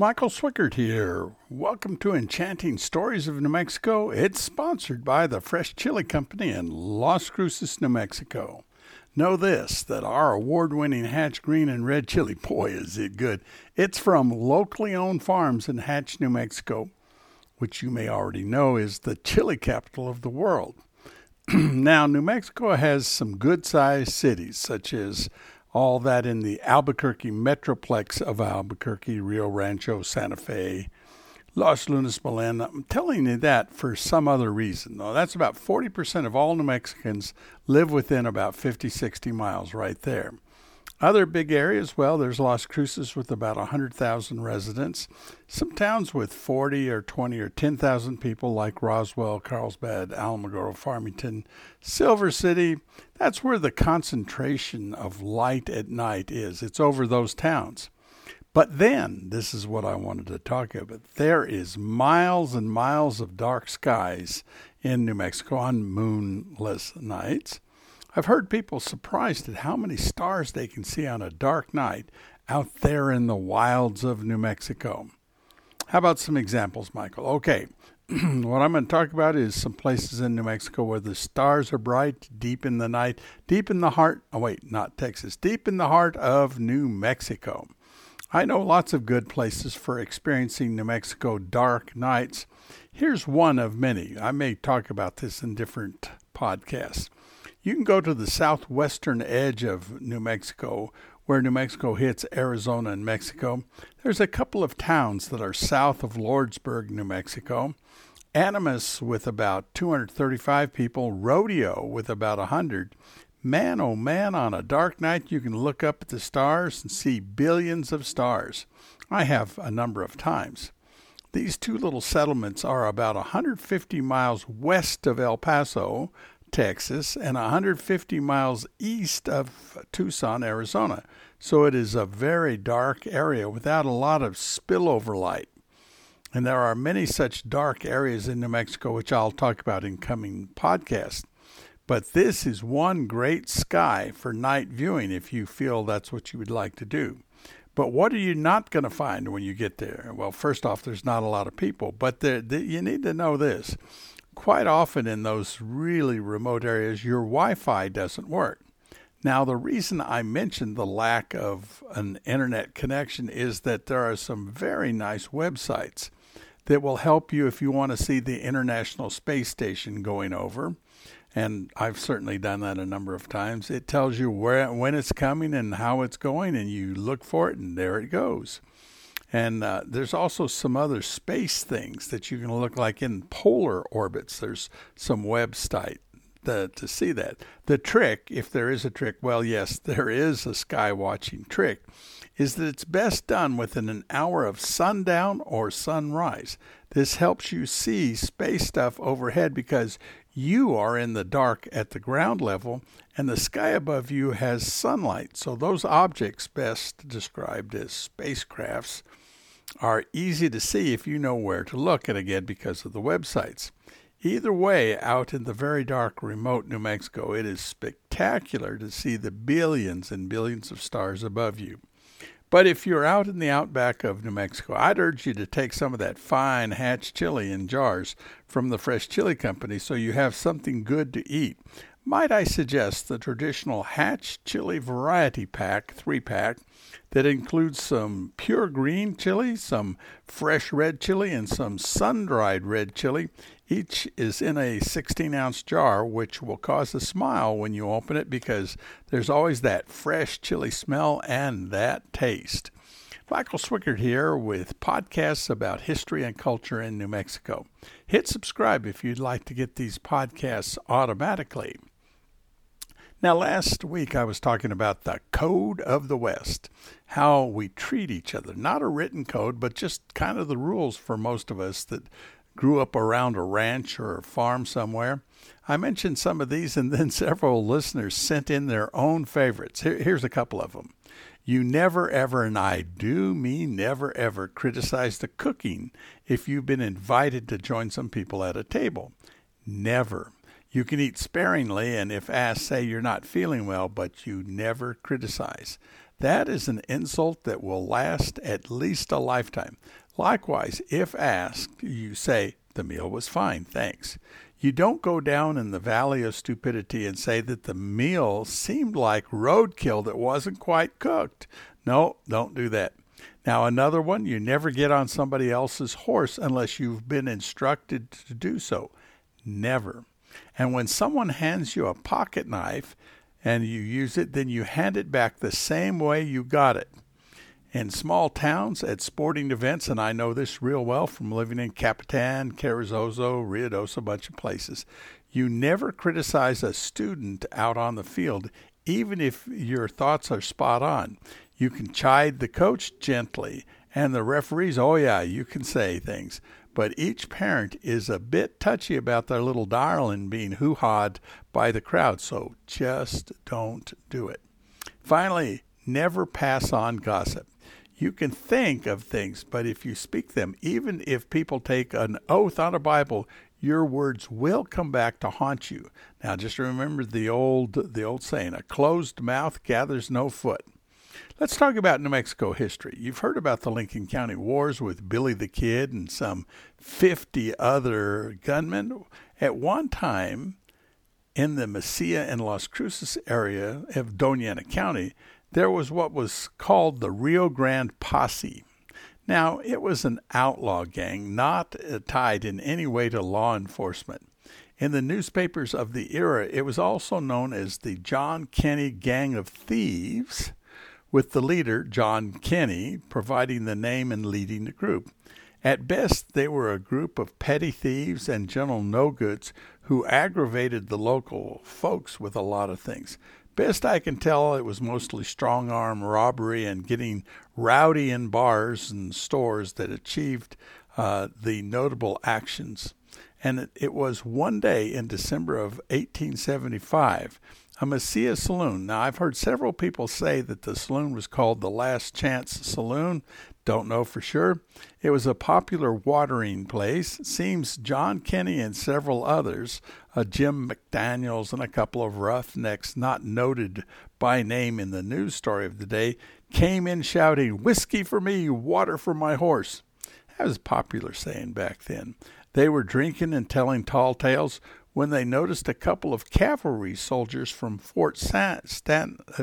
Michael Swickard here. Welcome to Enchanting Stories of New Mexico. It's sponsored by the Fresh Chile Company in Las Cruces, New Mexico. Know this that our award winning Hatch Green and Red Chili, boy, is it good. It's from locally owned farms in Hatch, New Mexico, which you may already know is the chili capital of the world. now, New Mexico has some good sized cities, such as all that in the Albuquerque metroplex of Albuquerque, Rio Rancho, Santa Fe, Los Lunas, Belen. I'm telling you that for some other reason, though. That's about 40% of all New Mexicans live within about 50, 60 miles right there. Other big areas, well, there's Las Cruces with about 100,000 residents. Some towns with 40 or 20 or 10,000 people, like Roswell, Carlsbad, Alamogordo, Farmington, Silver City. That's where the concentration of light at night is. It's over those towns. But then, this is what I wanted to talk about. There is miles and miles of dark skies in New Mexico on moonless nights. I've heard people surprised at how many stars they can see on a dark night out there in the wilds of New Mexico. How about some examples, Michael? Okay, what I'm going to talk about is some places in New Mexico where the stars are bright, deep in the night, deep in the heart. Oh, wait, not Texas, deep in the heart of New Mexico. I know lots of good places for experiencing New Mexico dark nights. Here's one of many. I may talk about this in different podcasts. You can go to the southwestern edge of New Mexico, where New Mexico hits Arizona and Mexico. There's a couple of towns that are south of Lordsburg, New Mexico. Animas with about 235 people, Rodeo with about 100. Man, oh man, on a dark night you can look up at the stars and see billions of stars. I have a number of times. These two little settlements are about 150 miles west of El Paso, Texas, and 150 miles east of Tucson, Arizona. So it is a very dark area without a lot of spillover light. And there are many such dark areas in New Mexico, which I'll talk about in coming podcasts. But this is one great sky for night viewing if you feel that's what you would like to do. But what are you not going to find when you get there? Well, first off, there's not a lot of people, but there, you need to know this quite often in those really remote areas, your Wi Fi doesn't work. Now, the reason I mentioned the lack of an internet connection is that there are some very nice websites that will help you if you want to see the International Space Station going over. And I've certainly done that a number of times. It tells you where when it's coming and how it's going, and you look for it, and there it goes. And uh, there's also some other space things that you can look like in polar orbits. There's some website to, to see that. The trick, if there is a trick, well, yes, there is a sky watching trick, is that it's best done within an hour of sundown or sunrise. This helps you see space stuff overhead because you are in the dark at the ground level and the sky above you has sunlight. So those objects, best described as spacecrafts, are easy to see if you know where to look, and again, because of the websites. Either way, out in the very dark, remote New Mexico, it is spectacular to see the billions and billions of stars above you. But if you're out in the outback of New Mexico, I'd urge you to take some of that fine hatch chili in jars from the Fresh Chile Company so you have something good to eat. Might I suggest the traditional Hatch Chili Variety Pack, three pack, that includes some pure green chili, some fresh red chili, and some sun dried red chili. Each is in a 16 ounce jar, which will cause a smile when you open it because there's always that fresh chili smell and that taste. Michael Swickard here with podcasts about history and culture in New Mexico. Hit subscribe if you'd like to get these podcasts automatically. Now, last week I was talking about the code of the West, how we treat each other. Not a written code, but just kind of the rules for most of us that grew up around a ranch or a farm somewhere. I mentioned some of these, and then several listeners sent in their own favorites. Here, here's a couple of them. You never ever, and I do mean never ever, criticize the cooking if you've been invited to join some people at a table. Never. You can eat sparingly, and if asked, say you're not feeling well, but you never criticize. That is an insult that will last at least a lifetime. Likewise, if asked, you say, The meal was fine, thanks. You don't go down in the valley of stupidity and say that the meal seemed like roadkill that wasn't quite cooked. No, don't do that. Now, another one, you never get on somebody else's horse unless you've been instructed to do so. Never. And when someone hands you a pocket knife and you use it, then you hand it back the same way you got it. In small towns, at sporting events, and I know this real well from living in Capitan, Carrizozo, Ruidoso, a bunch of places, you never criticize a student out on the field, even if your thoughts are spot on. You can chide the coach gently, and the referees, oh, yeah, you can say things. But each parent is a bit touchy about their little darling being hoo hawed by the crowd, so just don't do it. Finally, never pass on gossip. You can think of things, but if you speak them, even if people take an oath on a Bible, your words will come back to haunt you. Now just remember the old the old saying, a closed mouth gathers no foot. Let's talk about New Mexico history. You've heard about the Lincoln County Wars with Billy the Kid and some 50 other gunmen. At one time, in the Mesilla and Las Cruces area of Doña Ana County, there was what was called the Rio Grande Posse. Now, it was an outlaw gang, not tied in any way to law enforcement. In the newspapers of the era, it was also known as the John Kenny Gang of Thieves with the leader, John Kenny, providing the name and leading the group. At best, they were a group of petty thieves and general no goods who aggravated the local folks with a lot of things. Best I can tell, it was mostly strong arm robbery and getting rowdy in bars and stores that achieved uh, the notable actions. And it, it was one day in December of 1875 a Mesilla saloon. Now, I've heard several people say that the saloon was called the Last Chance Saloon. Don't know for sure. It was a popular watering place. Seems John Kenny and several others, uh, Jim McDaniels and a couple of roughnecks not noted by name in the news story of the day, came in shouting, Whiskey for me, water for my horse. That was a popular saying back then. They were drinking and telling tall tales when they noticed a couple of cavalry soldiers from Fort, uh,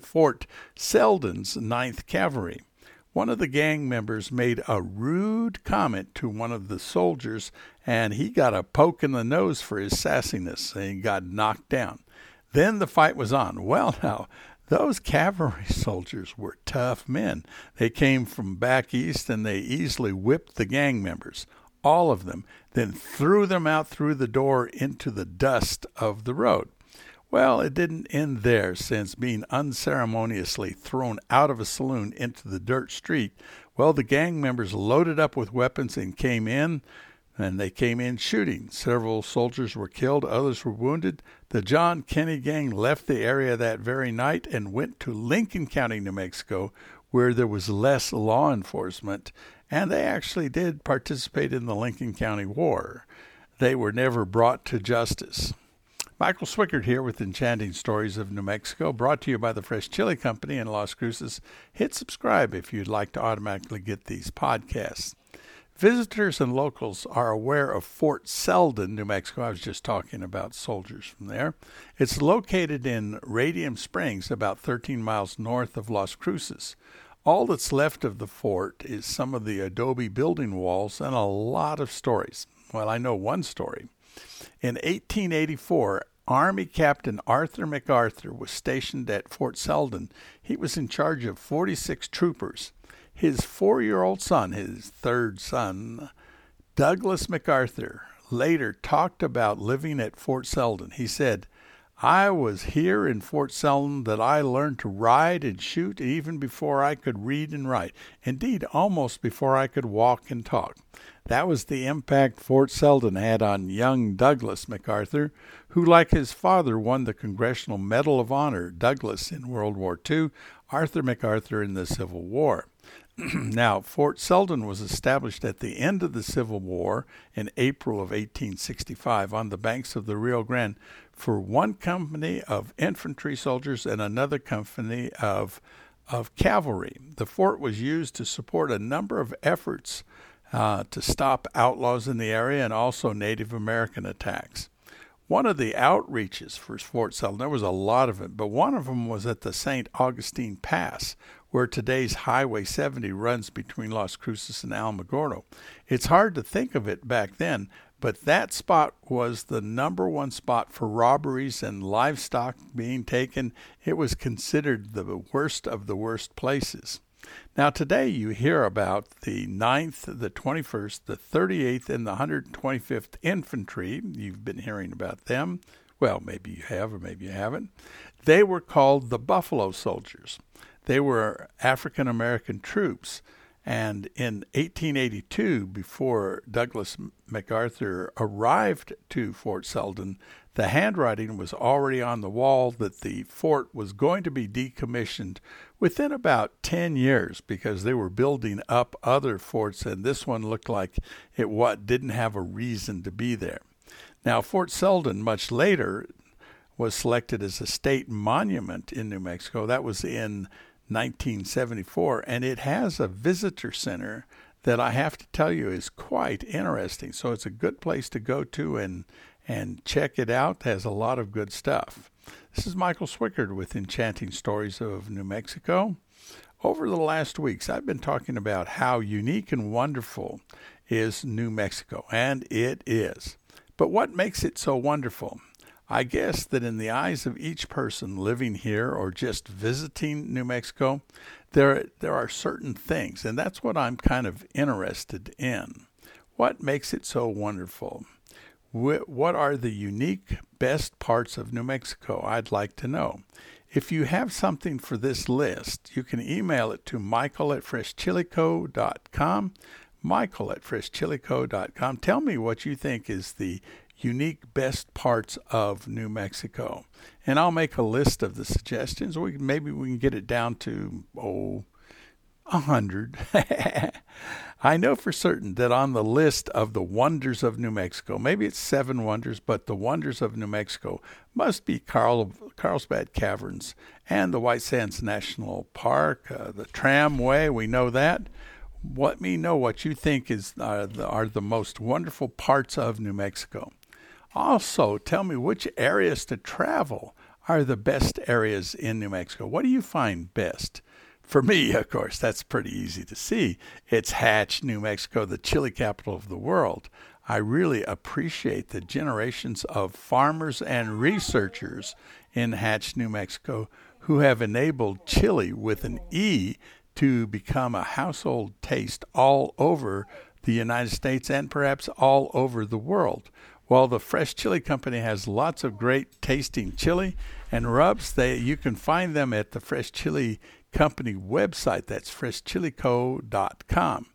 Fort Selden's Ninth Cavalry. One of the gang members made a rude comment to one of the soldiers, and he got a poke in the nose for his sassiness and got knocked down. Then the fight was on. Well, now, those cavalry soldiers were tough men. They came from back east and they easily whipped the gang members all of them, then threw them out through the door into the dust of the road. Well, it didn't end there, since being unceremoniously thrown out of a saloon into the dirt street, well, the gang members loaded up with weapons and came in, and they came in shooting. Several soldiers were killed, others were wounded. The John Kenny gang left the area that very night and went to Lincoln County, New Mexico, where there was less law enforcement and they actually did participate in the Lincoln County War. They were never brought to justice. Michael Swickard here with Enchanting Stories of New Mexico, brought to you by the Fresh Chile Company in Las Cruces. Hit subscribe if you'd like to automatically get these podcasts. Visitors and locals are aware of Fort Selden, New Mexico. I was just talking about soldiers from there. It's located in Radium Springs, about 13 miles north of Las Cruces. All that's left of the fort is some of the adobe building walls and a lot of stories. Well, I know one story. In 1884, Army Captain Arthur MacArthur was stationed at Fort Selden. He was in charge of 46 troopers. His four year old son, his third son, Douglas MacArthur, later talked about living at Fort Selden. He said, I was here in Fort Selden that I learned to ride and shoot even before I could read and write. Indeed, almost before I could walk and talk. That was the impact Fort Selden had on young Douglas MacArthur, who, like his father, won the Congressional Medal of Honor, Douglas in World War II, Arthur MacArthur in the Civil War. now, Fort Selden was established at the end of the Civil War in April of 1865 on the banks of the Rio Grande for one company of infantry soldiers and another company of of cavalry. The fort was used to support a number of efforts uh, to stop outlaws in the area and also Native American attacks. One of the outreaches for Fort Selden, there was a lot of it, but one of them was at the St. Augustine Pass, where today's Highway 70 runs between Las Cruces and Alamogordo. It's hard to think of it back then, but that spot was the number one spot for robberies and livestock being taken. It was considered the worst of the worst places. Now, today you hear about the 9th, the 21st, the 38th, and the 125th Infantry. You've been hearing about them. Well, maybe you have, or maybe you haven't. They were called the Buffalo Soldiers. They were African American troops. And in 1882, before Douglas MacArthur arrived to Fort Selden, the handwriting was already on the wall that the fort was going to be decommissioned within about 10 years because they were building up other forts, and this one looked like it what didn't have a reason to be there. Now, Fort Selden, much later, was selected as a state monument in New Mexico. That was in 1974, and it has a visitor center that I have to tell you is quite interesting. So it's a good place to go to and and check it out. It has a lot of good stuff. This is Michael Swickard with Enchanting Stories of New Mexico. Over the last weeks, I've been talking about how unique and wonderful is New Mexico, and it is. But what makes it so wonderful? I guess that in the eyes of each person living here or just visiting New Mexico, there there are certain things, and that's what I'm kind of interested in. What makes it so wonderful? What are the unique best parts of New Mexico? I'd like to know. If you have something for this list, you can email it to michael at freshchileco.com. Michael at freshchileco.com. Tell me what you think is the unique best parts of New Mexico. And I'll make a list of the suggestions. We maybe we can get it down to oh a hundred. I know for certain that on the list of the wonders of New Mexico, maybe it's seven wonders, but the wonders of New Mexico must be Carl, Carlsbad Caverns and the White Sands National Park, uh, the tramway. We know that. Let me know what you think is uh, the, are the most wonderful parts of New Mexico. Also, tell me which areas to travel are the best areas in New Mexico. What do you find best? For me, of course, that's pretty easy to see. It's Hatch, New Mexico, the chile capital of the world. I really appreciate the generations of farmers and researchers in Hatch, New Mexico, who have enabled chili with an E to become a household taste all over the United States and perhaps all over the world. Well, the Fresh Chile Company has lots of great tasting chili and rubs. They you can find them at the Fresh Chile Company website. That's freshchileco.com.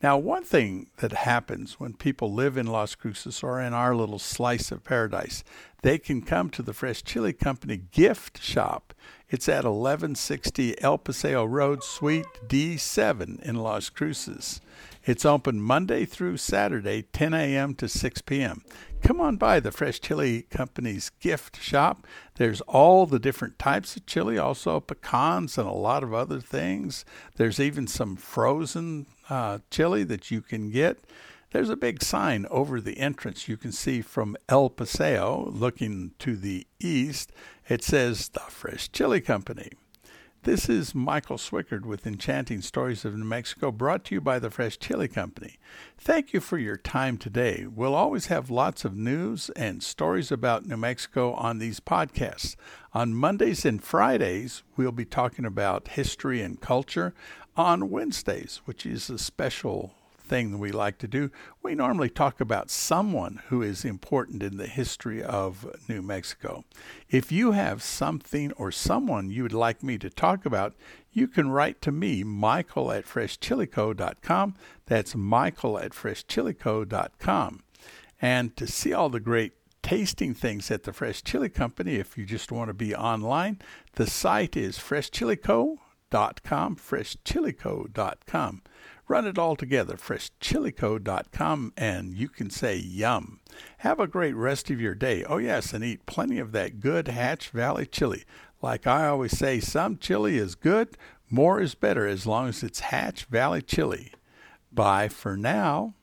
Now, one thing that happens when people live in Las Cruces or in our little slice of paradise, they can come to the Fresh Chile Company gift shop. It's at 1160 El Paseo Road, Suite D7 in Las Cruces. It's open Monday through Saturday, 10 a.m. to 6 p.m. Come on by the Fresh Chile Company's gift shop. There's all the different types of chili, also pecans and a lot of other things. There's even some frozen uh, chili that you can get. There's a big sign over the entrance you can see from El Paseo looking to the east. It says the Fresh Chile Company. This is Michael Swickard with Enchanting Stories of New Mexico, brought to you by the Fresh Chile Company. Thank you for your time today. We'll always have lots of news and stories about New Mexico on these podcasts. On Mondays and Fridays, we'll be talking about history and culture. On Wednesdays, which is a special thing that we like to do, we normally talk about someone who is important in the history of New Mexico. If you have something or someone you would like me to talk about, you can write to me, Michael at freshchileco.com. That's Michael at freshchileco.com. And to see all the great tasting things at the Fresh Chile Company, if you just want to be online, the site is freshchileco.com, freshchileco.com. Run it all together, freshchileco.com, and you can say yum. Have a great rest of your day. Oh, yes, and eat plenty of that good Hatch Valley chili. Like I always say, some chili is good, More is better as long as it's Hatch Valley Chili. Bye for now.